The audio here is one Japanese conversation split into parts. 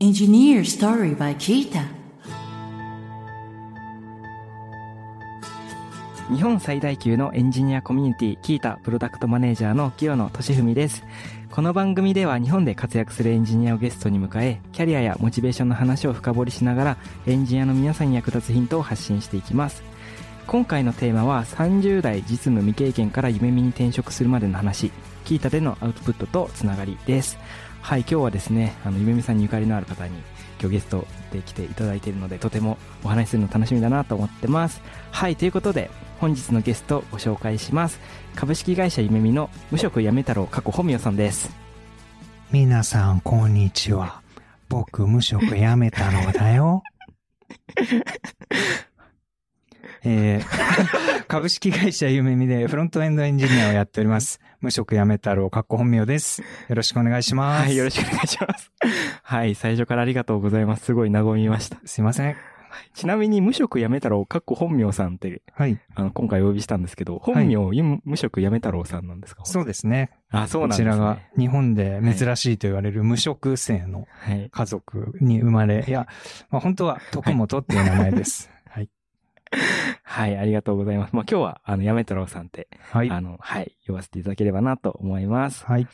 Engineer Story by Kita. 日本最大級のエンジニアコミュニティキータプロダクトマネージャーの清野俊文です。この番組では日本で活躍するエンジニアをゲストに迎えキャリアやモチベーションの話を深掘りしながらエンジニアの皆さんに役立つヒントを発信していきます。今回のテーマは30代実務未経験から夢見に転職するまでの話。キータでのアウトプットとつながりです。はい今日はですねあの夢見さんにゆかりのある方に今日ゲストで来ていただいているのでとてもお話しするの楽しみだなと思ってますはいということで本日のゲストをご紹介します株式会社夢見の無職やめ太郎過去本名さんです皆さん、こんにちは。僕、無職辞めたのだよ。えー、株式会社ゆめみでフロントエンドエンジニアをやっております。無職辞め太郎、かっこ本名です。よろしくお願いします。はいよろしくお願いします はい最初からありがとうございますすごい和みましたすいません。ちなみに無職やめ太郎過去本名さんってはい。あの今回お呼びしたんですけど本名、ゆ無職やめ太郎さんなんですか？そうですね。あそうなんですねこちらが日本で珍しいと言われる無職姓のはい家族に生まれ、いや、まあ、本当は徳本っていう名前です。はい。はい、ありがとうございます。まあ、今日は、あの、やめ太郎さんって、はい。あの、はい、呼ばせていただければなと思います。はい。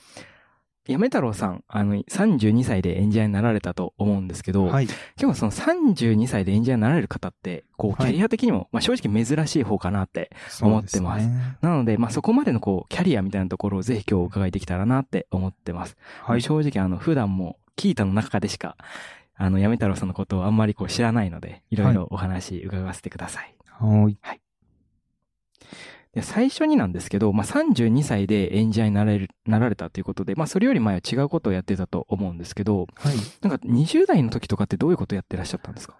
やめ太郎さん、あの、32歳でエンジニアになられたと思うんですけど、はい。今日はその32歳でエンジニアになられる方って、こう、はいキャリア的にも、まあ、正直珍しい方かなって。思ってますそうでねなので、まあ、そこまでのこう、キャリアみたいなところをぜひ今日お伺いできたらなって思ってます。はい。正直、あの、普段も、キータの中でしか、あの、やめ太郎さんのことをあんまりこう知らないので、いろいろお話伺わせてください。はい。で最初になんですけど、まあ、32歳でエンジニアになられる、なられたということで、まあ、それより前は違うことをやってたと思うんですけど、はい。なんか20代の時とかってどういうことやってらっしゃったんですか？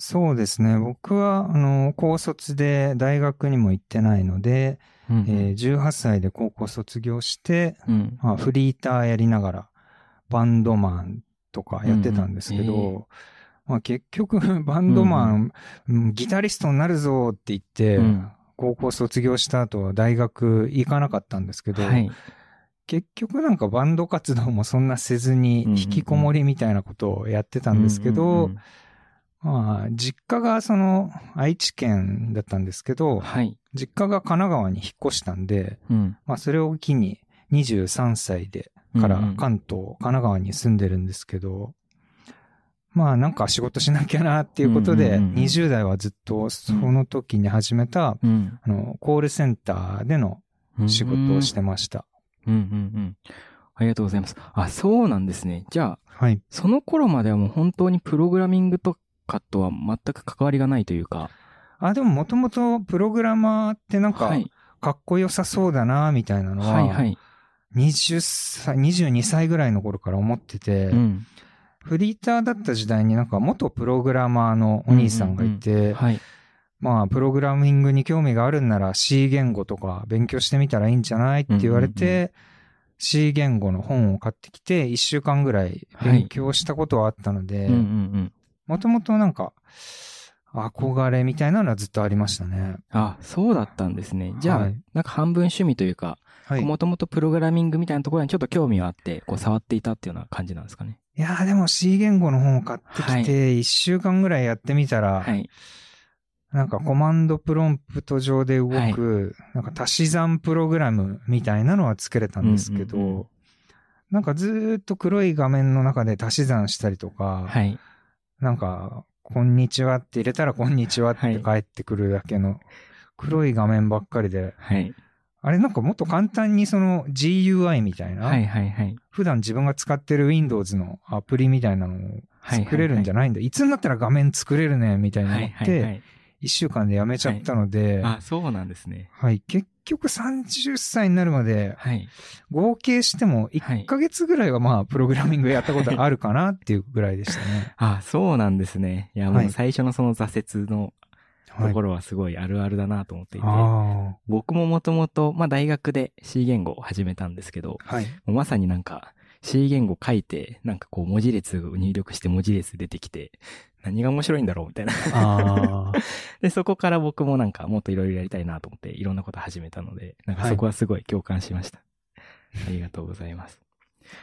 そうですね。僕は、あの、高卒で大学にも行ってないので、うんえー18歳で高校卒業して、うん。まあ、フリーターやりながら、バンドマンとかやってたんですけど、うんうんえまあ、結局、バンドマン、うんギタリストになるぞって言って、うん高校卒業した後、大学行かなかったんですけど、はい。結局なんかバンド活動もそんなせずに、引きこもりみたいなことをやってたんですけど、まあ、実家がその愛知県だったんですけど、はい。実家が神奈川に引っ越したんで、うん。まあそれを機に23歳でから関東、神奈川に住んでるんですけど、まあなんか仕事しなきゃなっていうことで、うんうんうんうん20代はずっとその時に始めた、うん。あの、コールセンターでの仕事をしてました。うんうんうん。ありがとうございます。あ、そうなんですね。じゃあ、はい。その頃まではもう本当にプログラミングとかとは全く関わりがないというか。あ、でももともとプログラマーってなんかはい。かっこよさそうだな、みたいなのは、はいはい。20歳、22歳ぐらいの頃から思ってて、うん。フリーターだった時代になんか元プログラマーのお兄さんがいて、はい。まあ、プログラミングに興味があるんなら C 言語とか勉強してみたらいいんじゃないって言われうんうんて、C 言語の本を買ってきて、1週間ぐらい勉強したことはあったのでうんうんう、ん。もともとなんか、憧れみたいなのはずっとありましたね。あ、そうだったんですね。じゃあ、はいなんか半分趣味というか、はい。もともとプログラミングみたいなところにちょっと興味があって、こう触っていたっていうような感じなんですかね。いやーでも C 言語の本を買ってはいきて、1週間ぐらいやってみたら、はい。なんかコマンドプロンプト上で動く、なんか足し算プログラムみたいなのは作れたんですけど、うんうんうんなんかずーっと黒い画面の中で足し算したりとか、はい。なんか、こんにちはって入れたらこんにちはって返ってくるだけの黒い画面ばっかりで、はい。あれなんかもっと簡単にその GUI みたいな、はいはいはい。普段自分が使ってる Windows のアプリみたいなのを作れるんじゃないんだ。いつになったら画面作れるねみたいなのはいって、はいはい。一週間でやめちゃったので、あ、そうなんですね。はい。結局30歳になるまで、はい。合計しても1ヶ月ぐらいはまあ、プログラミングやったことあるかなっていうぐらいでしたね。あ、そうなんですね。いや、もはいう最初のその挫折のはいとこ。ろはすごいあるあるだなと思っていて、あ僕ももともと、まあ大学で C 言語を始めたんですけど、あ。はい。まさになんか C 言語書いて、なんかこう文字列を入力して文字列出てきて、何が面白いんだろうみたいな。で、そこから僕もなんかもっといろいろやりたいなと思っていろんなこと始めたので、なんかそこはすごい共感しました。ありがとうございます。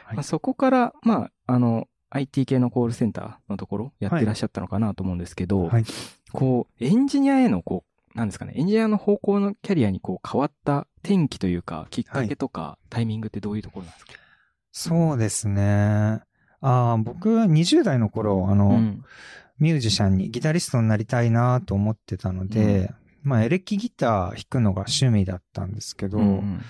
はいまあ、そこから、まあ、あの、IT 系のコールセンターのところやってらっしゃったのかなと思うんですけど、はい。こう、エンジニアへのこう、なんですかね、エンジニアの方向のキャリアにこう変わった転機というか、きっかけとか、タイミングってどういうところなんですか？そうですね。ああ、僕は20代の頃、あの、うん。ミュージシャンに、ギタリストになりたいなと思ってたので、まあ、エレキギター弾くのが趣味だったんですけど、うんうん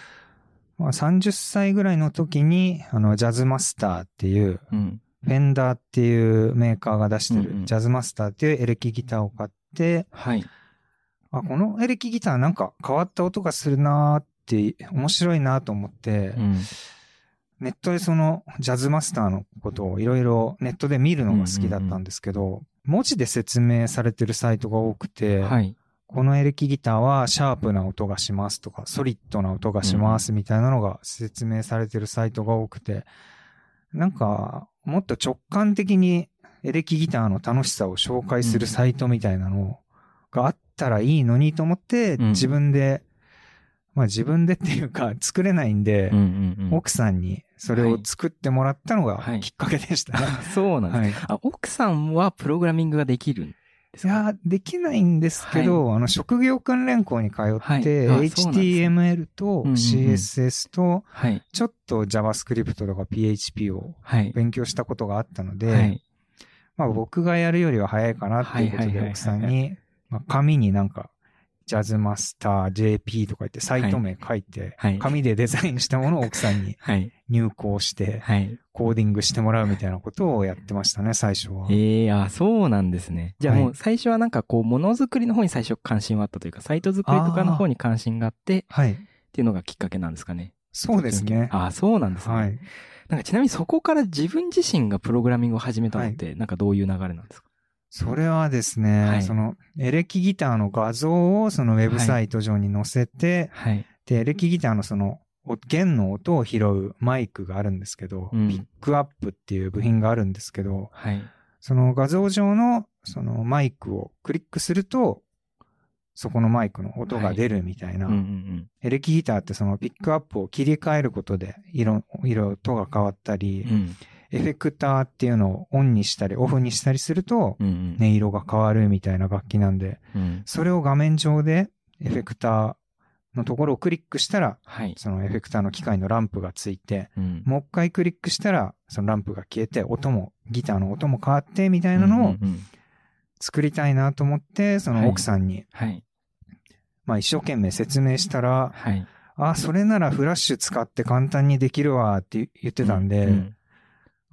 まあ、30歳ぐらいの時に、あの、ジャズマスターっていう、うん。フェンダーっていうメーカーが出してうんうんる、ジャズマスターっていうエレキギターを買って、はい。あ、このエレキギターなんか変わった音がするなーって、面白いなと思って、うん。ネットでそのジャズマスターのことをいろいろネットで見るのが好きだったんですけど、文字で説明されてるサイトが多くて、はい。このエレキギターはシャープな音がしますとか、ソリッドな音がしますみたいなのが説明されてるサイトが多くて、なんか、もっと直感的にエレキギターの楽しさを紹介するサイトみたいなのがあったらいいのにと思って、うん自分で、まあ自分でっていうか 作れないんで。奥さんにそれを作ってもらったのがはいきっかけでしたね。あ そうなんです。はい。あ、奥さんはプログラミングができるんですか？いやー、できないんですけど、あの、職業訓練校に通って、はい。HTML と CSS と、はい。ちょっと JavaScript とか PHP をはい。勉強したことがあったので、はい。まあ僕がやるよりは早いかなっていうことはいはいはいはいで奥さんに、まあ紙になんか、ジャズマスター JP とか言ってサイト名書いて、はい紙でデザインしたものを奥さんにはい。入稿して、はい。コーディングしてもらうみたいなことをやってましたね、最初は。ええあ、そうなんですね。じゃあはいもう最初はなんかこう、ものづくりの方に最初関心はあったというか、サイト作りとかの方に関心があって、はい。っていうのがきっかけなんですかね。そうですね。あ、そうなんですね。はい。なんかちなみにそこから自分自身がプログラミングを始めたのって、なんかどういう流れなんですか？それはですね、はいその、エレキギターの画像をそのウェブサイト上に載せて、はい。で、エレキギターのその、お弦の音を拾うマイクがあるんですけど、うんピックアップっていう部品があるんですけど、はい。その画像上のそのマイクをクリックすると、そこのマイクの音が出るみたいな、うんうんうん。エレキギターってそのピックアップを切り替えることで色、色、音が変わったり、うん。エフェクターっていうのをオンにしたりオフにしたりすると。音色が変わるみたいな楽器なんで、うん。それを画面上でエフェクターのところをクリックしたら、はい。そのエフェクターの機械のランプがついて、うん。もう一回クリックしたら、そのランプが消えて、音も、ギターの音も変わって、みたいなのを作りたいなと思って、その奥さんに、はい。まあ一生懸命説明したら、はい。あ、それならフラッシュ使って簡単にできるわって言ってたんで、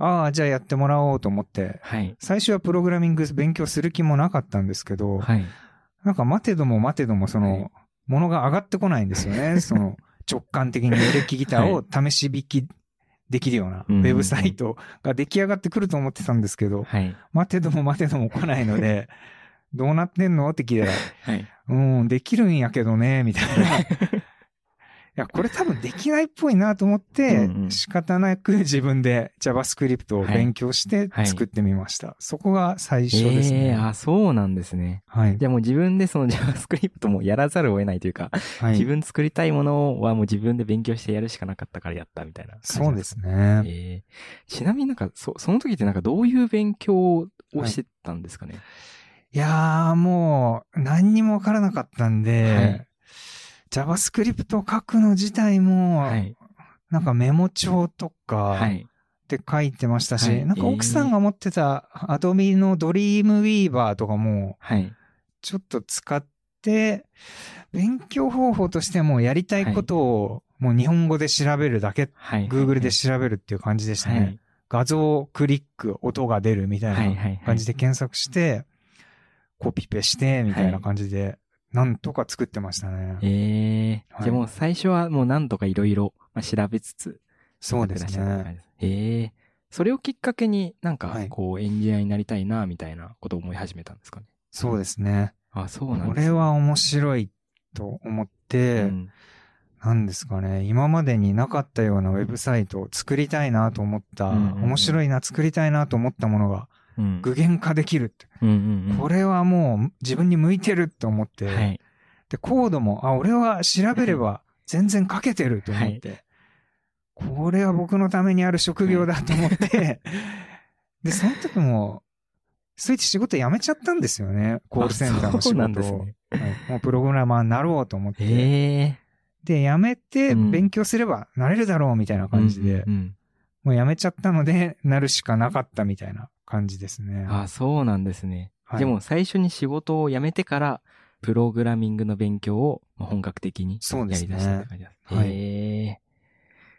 ああ、じゃあやってもらおうと思って、はい。最初はプログラミング勉強する気もなかったんですけど、はい。なんか待てども待てどもその、はいものが上がってこないんですよね。その直感的にエレキギターを試し弾きできるようなウェブサイトが出来上がってくると思ってたんですけど、はい。待てども待てども来ないので、どうなってんの？って聞いたら、はい。うん、できるんやけどね、みたいな。いや、これ多分できないっぽいなと思って、仕方なく自分で JavaScript を勉強してはい作ってみました。そこが最初ですね。ええあ、そうなんですね。はい。じゃあもう自分でその JavaScript もやらざるを得ないというか、はい自分作りたいものはもう自分で勉強してやるしかなかったからやったみたいなそうですね。ええちなみになんか、そ、その時ってなんかどういう勉強をしてたんですかね、いやー、もう、何にもわからなかったんで、はい JavaScript を書くの自体も、はい。なんかメモ帳とかはい。って書いてましたし、はいなんか奥さんが持ってた Adobe の Dreamweaver とかも、はい。ちょっと使って、勉強方法としてもやりたいことをもう日本語で調べるだけ、はい。Google で調べるっていう感じでしたね。はい。画像クリック、音が出るみたいな感じで検索して、コピペして、みたいな感じで、なんとか作ってましたね。ええはい。じゃあもう最初はもう何とかいろいろ調べつつ、そうですね。ええそれをきっかけになんかはい。こうエンジニアになりたいなみたいなことを思い始めたんですかね。そうですね。あ、そうなんですこねれは面白いと思って、うん。なんですかね、今までになかったようなウェブサイトを作りたいなと思った、うんうんうん面白いな、作りたいなと思ったものがうん具現化できるって。うんうんうん。これはもう自分に向いてると思って、はい。で、コードも、あ、俺は調べれば全然書けてると思って、これは僕のためにある職業だと思って、で、その時も、そう言って仕事辞めちゃったんですよね。コールセンターの仕事を。ね。はい。もうプログラマーになろうと思って。で、辞めてうん。勉強すればなれるだろうみたいな感じで、うんうんもう辞めちゃったので、なるしかなかったみたいな感じですね。あ、そうなんですね。はいでも最初に仕事を辞めてから、プログラミングの勉強をまあ本格的にやり出したって感じです。はいへえ。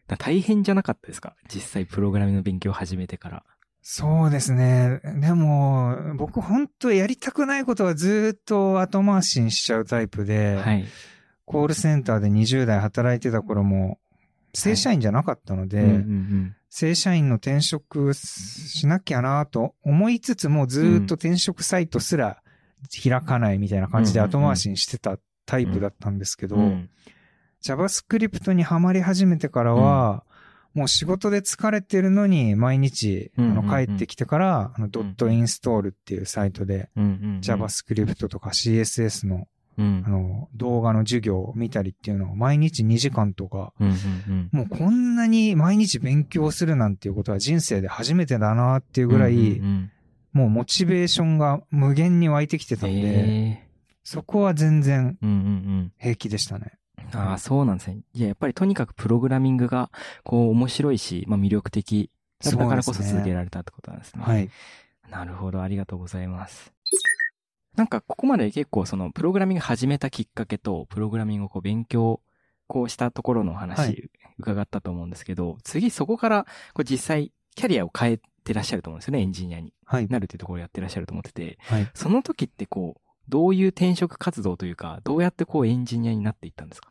だ大変じゃなかったですか？実際プログラミングの勉強を始めてから。そうですね。でも、僕本当やりたくないことはずっと後回しにしちゃうタイプで、はい。コールセンターで20代働いてた頃も、正社員じゃなかったので、正社員の転職しなきゃなと思いつつもずっと転職サイトすら開かないみたいな感じで後回しにしてたタイプだったんですけど、うん。JavaScript にはまり始めてからは、もう仕事で疲れてるのに毎日、あの帰ってきてから、あのドットインストールっていうサイトで、JavaScript とか CSS のうんあの動画の授業を見たりっていうのを毎日2時間とか、うんうんうんもうこんなに毎日勉強するなんていうことは人生で初めてだなっていうぐらい、うんうんもうモチベーションが無限に湧いてきてたうんんで、へそこは全然平気でしたね。うん。ああ、そうなんですね。いや、やっぱりとにかくプログラミングが、こう、面白いし、まあ魅力的だからこそ続けられたってことなんですね。はい。なるほど、ありがとうございます。なんか、ここまで結構その、プログラミング始めたきっかけと、プログラミングをこう勉強、こうしたところのお話、はい伺ったと思うんですけど、次そこから、こう実際、キャリアを変えてらっしゃると思うんですよね、エンジニアにはい。なるっていうところをやってらっしゃると思ってて、はい。その時ってこう、どういう転職活動というか、どうやってこうエンジニアになっていったんですか？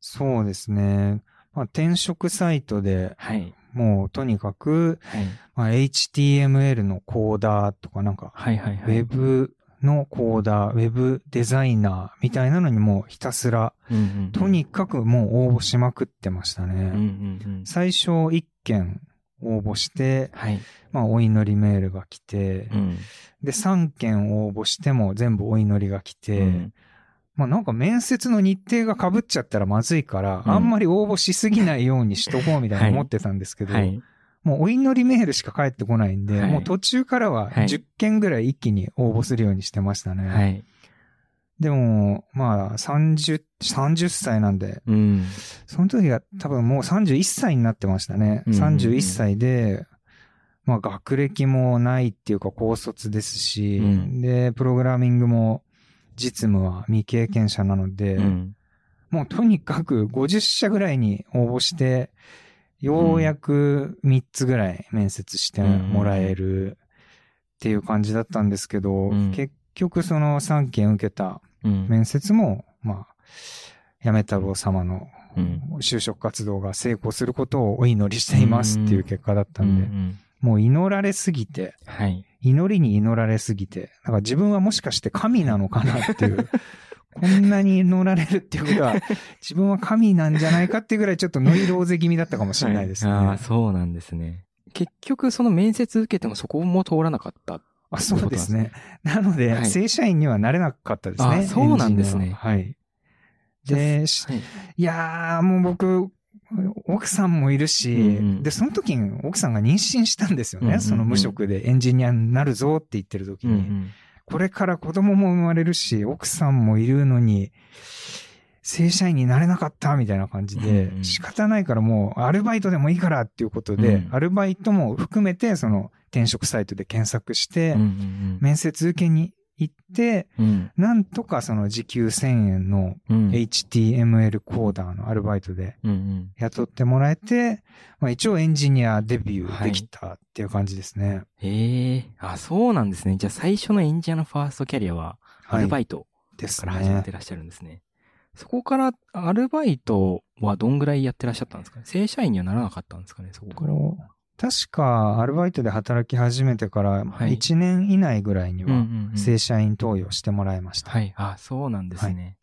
そうですね。まあ、転職サイトではい。もうとにかく、はい。まあ、HTML のコーダーとかなんか、はいはいはい。ウェブのコーダー、ウェブデザイナーみたいなのにもうひたすら、とにかくもう応募しまくってましたね。うんうんうん。最初1件応募して、はい。まあお祈りメールが来て、うん。で3件応募しても全部お祈りが来て、うんまあなんか面接の日程が被っちゃったらまずいから、うんあんまり応募しすぎないようにしとこうみたいな思ってたんですけど、はい。もうお祈りメールしか返ってこないんで、はいもう途中からははい10件ぐらい一気に応募するようにしてましたね。はい。でも、まあ30、30歳なんで、うん。その時が多分もう31歳になってましたね。うんうんうん31歳で、まあ学歴もないっていうか高卒ですし、うんで、プログラミングも実務は未経験者なので、うん。もうとにかく50社ぐらいに応募して、ようやく3つぐらい面接してもらえるっていう感じだったんですけど、うん結局その3件受けたうん。面接も、まあ、やめ太郎様のうん就職活動が成功することをお祈りしていますっていう結果だったんで、もう祈られすぎて、はい。祈りに祈られすぎて、だから自分はもしかして神なのかなっていう、こんなに祈られるっていうことは、自分は神なんじゃないかっていうぐらいちょっとノイローゼ気味だったかもしれないですね。ああ、そうなんですね。結局、その面接受けてもそこも通らなかった。あそうですね。なので、はい正社員にはなれなかったですね。あそうなんですねははい。で、しはい。いやー、もう僕、奥さんもいるし、うんうんで、その時に奥さんが妊娠したんですよね。うんうんうんその無職でエンジニアになるぞって言ってる時に。うんうん。これから子供も生まれるし、奥さんもいるのに、正社員になれなかったみたいな感じで、仕方ないからもうアルバイトでもいいからっていうことで、うん。アルバイトも含めてその転職サイトで検索して、面接受けに行って、うん。なんとかその時給1000円のうん。HTML コーダーのアルバイトで。雇ってもらえて、まあ一応エンジニアデビューできたっていう感じですね。へえ。あ、そうなんですね。じゃあ最初のエンジニアのファーストキャリアは、アルバイイトですから始めねて。らっしゃるんですね。そこから、アルバイトはどんぐらいやってらっしゃったんですかね？正社員にはならなかったんですかね？そこから。確か、アルバイトで働き始めてから、はい1年以内ぐらいには、正社員登用してもらいました。はい。あ、そうなんですね。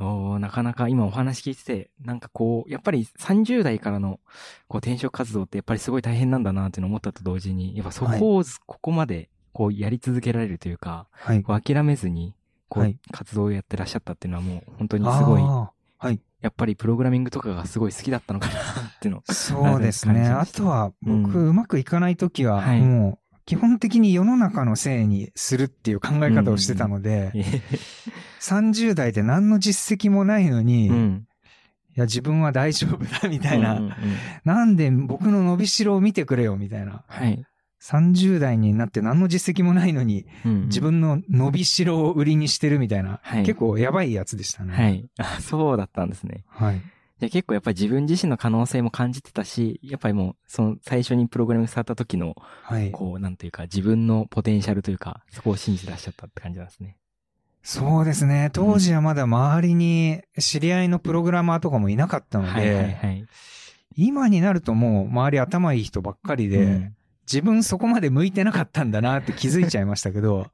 おーなかなか今お話聞いてて、なんかこう、やっぱり30代からのこう転職活動ってやっぱりすごい大変なんだなっていうのを思ったと同時に、やっぱそこをここまでこうやり続けられるというか、はい。こう諦めずに、こうはい活動をやってらっしゃったっていうのはもう本当にすごいはい。やっぱりプログラミングとかがすごい好きだったのかなっていうの。そうですね。あとは、僕、うまくいかないときは、はいもう、基本的に世の中のせいにするっていう考え方をしてたので、え30代で何の実績もないのに、いうん。や、自分は大丈夫だ、みたいな、うんうんうんなんで僕の伸びしろを見てくれよ、みたいな。はい。30代になって何の実績もないのに、うんうん自分の伸びしろを売りにしてるみたいな、はい結構やばいやつでしたね。は。い。あ、そうだったんですね。はい。じゃあ結構やっぱり自分自身の可能性も感じてたし、やっぱりもう、その最初にプログラミングされた時の、はい。こう、なんというか、自分のポテンシャルというか、そこを信じてらっしゃったって感じなんですね。そうですね。当時はまだ周りに知り合いのプログラマーとかもいなかったので、はいはいはい。今になるともう周り頭いい人ばっかりで、うん自分そこまで向いてなかったんだなって気づいちゃいましたけど、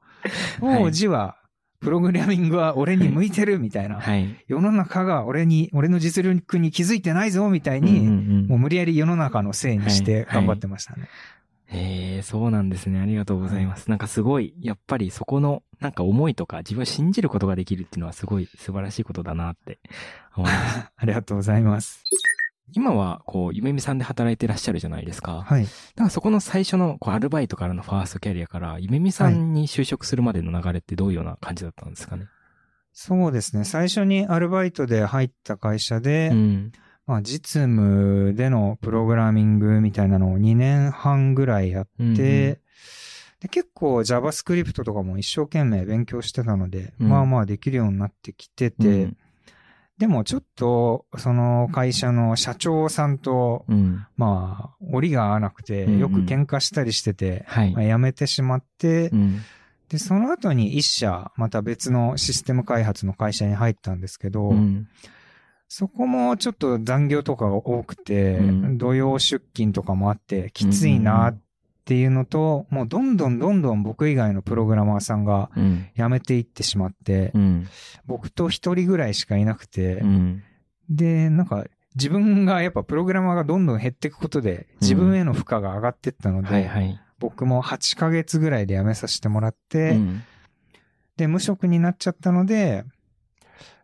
当 時は、プログラミングは俺に向いてるみたいな、はい。世の中が俺に、俺の実力に気づいてないぞみたいに、うんうんうんもう無理やり世の中のせいにして頑張ってましたね。へえ、そうなんですね。ありがとうございます。なんかすごい、やっぱりそこの、なんか思いとか、自分を信じることができるっていうのはすごい素晴らしいことだなって思います。ありがとうございます。今は、こう、ゆめみさんで働いてらっしゃるじゃないですか。はい。だからそこの最初の、こう、アルバイトからのファーストキャリアから、ゆめみさんに就職するまでの流れってどういうような感じだったんですかね？そうですね。最初にアルバイトで入った会社で、うん。まあ、実務でのプログラミングみたいなのを2年半ぐらいやって、うんうんで結構 JavaScript とかも一生懸命勉強してたので、うんまあまあできるようになってきてて、うんでもちょっとその会社の社長さんと、うん。まあ、折りが合わなくて、うんうんよく喧嘩したりしてて、はいまあ、。辞めてしまって、うん。で、その後に一社、また別のシステム開発の会社に入ったんですけど、うん。そこもちょっと残業とかが多くて、うん土曜出勤とかもあって、きついなっていうのと、もうどんどんどんどん僕以外のプログラマーさんがうん。辞めていってしまって、うん。僕と一人ぐらいしかいなくて、うん。で、なんか自分がやっぱプログラマーがどんどん減っていくことで、自分への負荷が上がっていったので、はいはい。僕も8ヶ月ぐらいで辞めさせてもらって、うんで、無職になっちゃったので、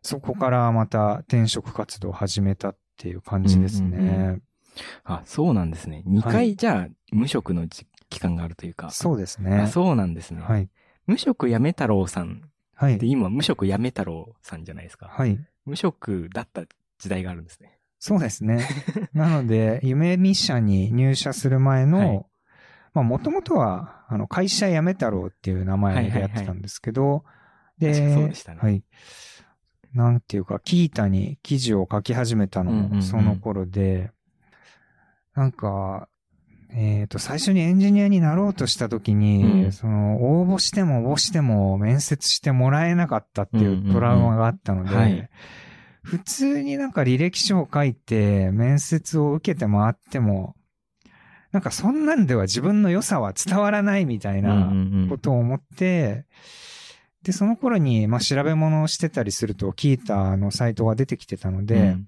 そこからまた転職活動を始めたっていう感じですね。うんうんあ、そうなんですね。2はい回、じゃあ、無職のじ期間があるというか。そうですねあ。そうなんですね。はい。無職やめ太郎さんで、はい。今、無職やめ太郎さんじゃないですか。はい。無職だった時代があるんですね。そうですね。なので、夢見社に入社する前の、はいまあ、もともとは、あの、会社辞め太郎っていう名前でやってたんですけど、確かで、そうでしたねはい。なんていうか、キータに記事を書き始めたのうんうんうんもその頃で、なんか、えっ、と、最初にエンジニアになろうとした時に、うん。その、応募しても応募しても面接してもらえなかったっていうトラウマがあったので、うんうんうんはい。普通になんか履歴書を書いて面接を受けて回っても、なんかそんなんでは自分の良さは伝わらないみたいなうんうんうん。ことを思って、で、その頃に、まあ、調べ物をしてたりすると、キータのサイトが出てきてたので、うん。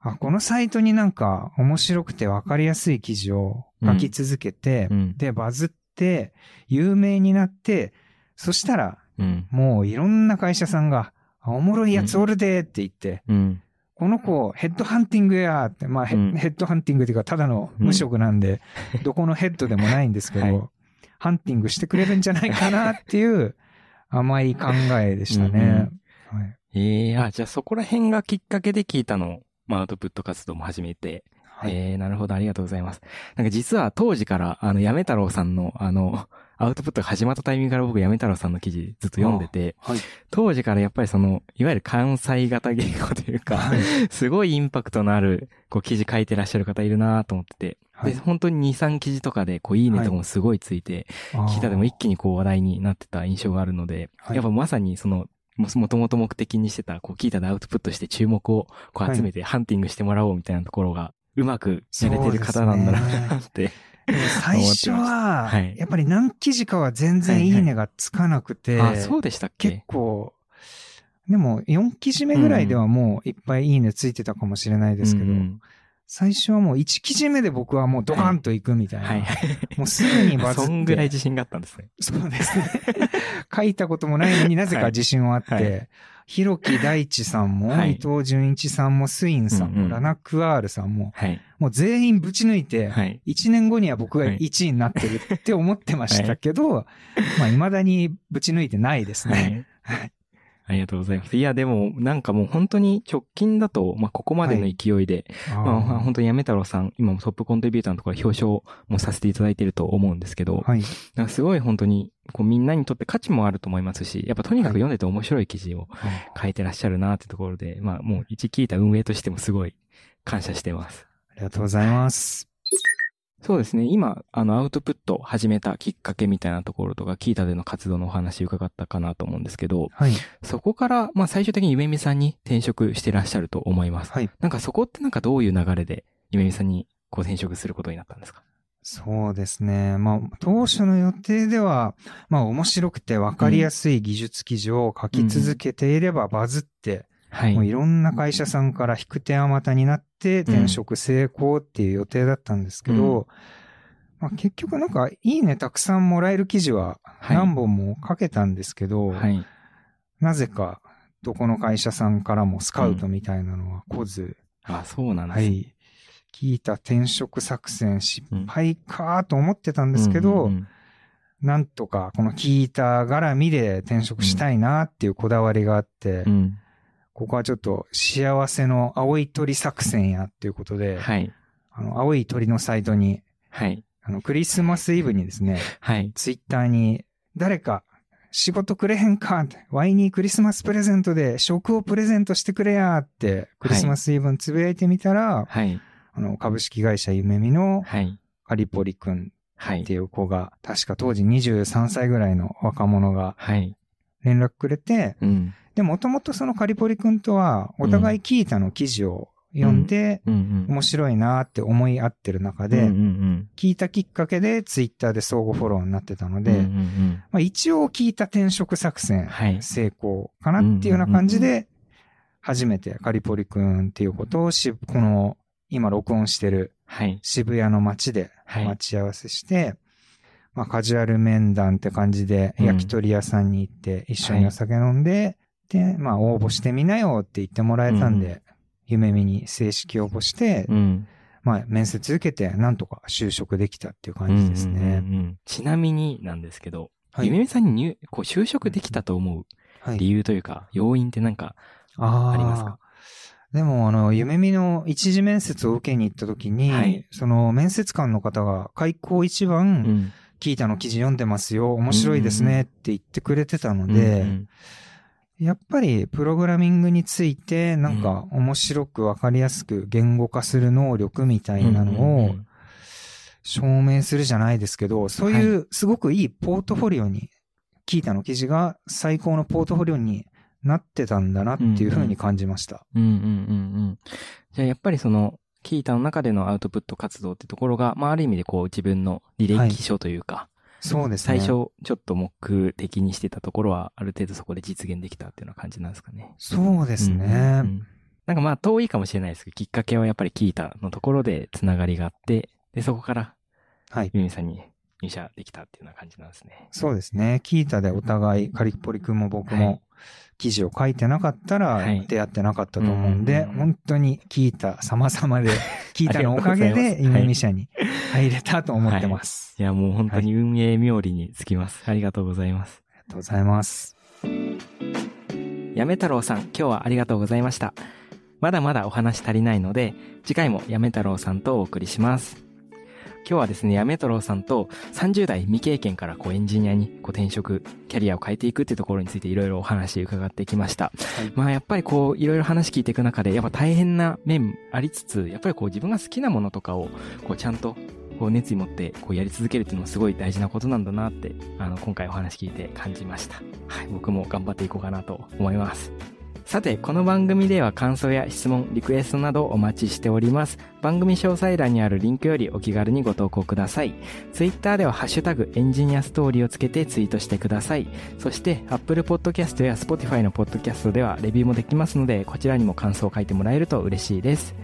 あ、このサイトになんか面白くて分かりやすい記事を書き続けて、うんで、バズって、有名になって、そしたら、うん。もういろんな会社さんが、あおもろいやつおるでって言って、うん。この子、ヘッドハンティングやーって、まあヘ、ッドハンティングっていうか、ただの無職なんで、どこのヘッドでもないんですけど、はいハンティングしてくれるんじゃないかなっていう甘い考えでしたね。はいええあ、じゃあそこら辺がきっかけで聞いたのを、まあ、アウトプット活動も始めて。はい。ええなるほど、ありがとうございます。なんか実は当時から、あの、やめ太郎さんの、あの、アウトプットが始まったタイミングから僕、やめ太郎さんの記事ずっと読んでて、はい。当時からやっぱりその、いわゆる関西型言語というか、はい。すごいインパクトのある、こう、記事書いてらっしゃる方いるなと思ってて、はい。で、本当に2、3記事とかで、こう、いいねとかもすごいついて、聞いたでも一気にこう話題になってた印象があるので、はい。やっぱまさにその、ももともと目的にしてた、こう、聞いたでアウトプットして注目をこう集めてハンティングしてもらおうみたいなところが、うまくやれてる方なんだなって。最初は、はい。やっぱり何記事かは全然いいねがつかなくて、あ、そうでしたっ結け構、でも4記事目ぐらいではもういっぱいいいねついてたかもしれないですけど、うんうん最初はもう1記事目で僕はもうドカンと行くみたいな。はい。もうすぐにバズって。そんぐらい自信があったんですね。そうですね。書いたこともないのになぜか自信はあって、はいはい広木大地さんも、はい伊藤純一さんも、スインさんも、うんうんラナクアールさんも、はい。もう全員ぶち抜いて、はい。1年後には僕がはい1位になってるって思ってましたけど、まあ未だにぶち抜いてないですね。はい。ありがとうございます。いや、でも、なんかもう本当に直近だと、まあ、ここまでの勢いで、あーまあ、本当にやめ太郎さん、今もトップコントリビューターのところで表彰もさせていただいてると思うんですけど、はい。なんかすごい本当に、こうみんなにとって価値もあると思いますし、やっぱとにかく読んでて面白い記事を書いてらっしゃるなってところで、まあもう一聞いた運営としてもすごい感謝してます。ありがとうございます。そうですね。今、あの、アウトプット始めたきっかけみたいなところとか、キータでの活動のお話伺ったかなと思うんですけど、はい。そこから、まあ最終的にゆめみさんに転職してらっしゃると思います。はい。なんかそこってなんかどういう流れでゆめみさんにこう転職することになったんですか？そうですね。まあ、当初の予定では、まあ、面白くて分かりやすい技術記事を書き続けていればバズって、はい。もういろんな会社さんから引く手あまたになって転職成功っていう予定だったんですけど、まあ、結局なんかいいねたくさんもらえる記事ははい何本も書けたんですけど、はい。なぜかどこの会社さんからもスカウトみたいなのは来ず、あ、そうなんですね。はい。聞いた転職作戦失敗かと思ってたんですけど、うんうんうんなんとかこの聞いた絡みで転職したいなっていうこだわりがあって、うん。ここはちょっと幸せの青い鳥作戦やっていうことで、はい。あの、青い鳥のサイトに、はい。あの、クリスマスイブにですね、はい。ツイッターに、誰か仕事くれへんかって、ワイにクリスマスプレゼントで食をプレゼントしてくれやって、クリスマスイブにつぶやいてみたら、はい。あの、株式会社ゆめみのはい。カリポリくんはいって。いう子が、確か当時23歳ぐらいの若者がはい。連絡くれて、うん。で、もともとそのカリポリくんとは、お互いキータの記事を読んで。面白いなって思い合ってる中で。聞いたきっかけでツイッターで相互フォローになってたので、まあ、一応聞いた転職作戦、はい成功かなっていうような感じで、初めてカリポリくんっていうことをし、この今録音してるはい。渋谷の街ではい待ち合わせして、まあカジュアル面談って感じでうん焼き鳥屋さんに行って一緒にお酒飲んで、で、まあ応募してみなよって言ってもらえたんで、夢見に正式応募して、うん。まあ面接受けてなんとか就職できたっていう感じですね。うんうんうんうん。ちなみになんですけど、はい。ゆめみさんに入こう就職できたと思うはい。理由というか、要因ってなんか、ありますか？でも、あの、夢見の一次面接を受けに行った時に、はい。その面接官の方が開口一番、うん。キータの記事読んでますよ、面白いですねって言ってくれてたので、うんやっぱりプログラミングについてなんか面白くわかりやすく言語化する能力みたいなのをん証明するじゃないですけど、そういうすごくいいポートフォリオに、キータの記事が最高のポートフォリオになってたんだなっていうふうに感じました。うんうんうんうん。じゃあやっぱりその、キータの中でのアウトプット活動ってところが、まあある意味でこう自分の履歴書というか、そうですね。最初ちょっと目的にしてたところは、ある程度そこで実現できたっていうような感じなんですかね。そうですね。うんうんうんなんかまあ遠いかもしれないですけど、きっかけはやっぱりキータのところでつながりがあって、で、そこからはい。ユミさんに入社できたっていうような感じなんですね。そうですね。キータでお互い、カリポリ君も僕はいも記事を書いてなかったはいら出会ってなかったと思うんで、うん本当にキータ様々で、キータのおかげで夢見社に入れたと思ってます。いや、もう本当に運営冥利につきます。ありがとうございます。ありがとうございます。やめ太郎さん、今日はありがとうございました。まだまだお話足りないので、次回もやめ太郎さんとお送りします。今日はですね、やめ太郎さんと30代未経験からこうエンジニアにこう転職、キャリアを変えていくっていうところについていろいろお話伺ってきました。まあやっぱりこういろいろ話聞いていく中で、やっぱ大変な面ありつつ、やっぱりこう自分が好きなものとかをこうちゃんとこう熱意持ってこうやり続けるっていうのもすごい大事なことなんだなって、あの今回お話聞いて感じました。はい、僕も頑張っていこうかなと思います。さて、この番組では感想や質問、リクエストなどお待ちしております。番組詳細欄にあるリンクよりお気軽にご投稿ください。ツイッターではハッシュタグエンジニアストーリーをつけてツイートしてください。そして、Apple Podcast や Spotify の Podcast ではレビューもできますので、こちらにも感想を書いてもらえると嬉しいです。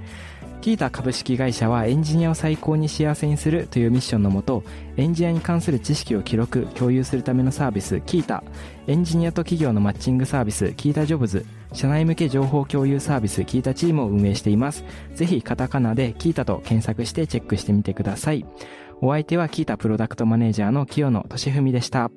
キータ株式会社はエンジニアを最高に幸せにするというミッションのもと、エンジニアに関する知識を記録、共有するためのサービス、キータ、エンジニアと企業のマッチングサービス、キータジョブズ、社内向け情報共有サービス、キータチームを運営しています。ぜひ、カタカナでキータと検索してチェックしてみてください。お相手はキータプロダクトマネージャーの清野俊文でした。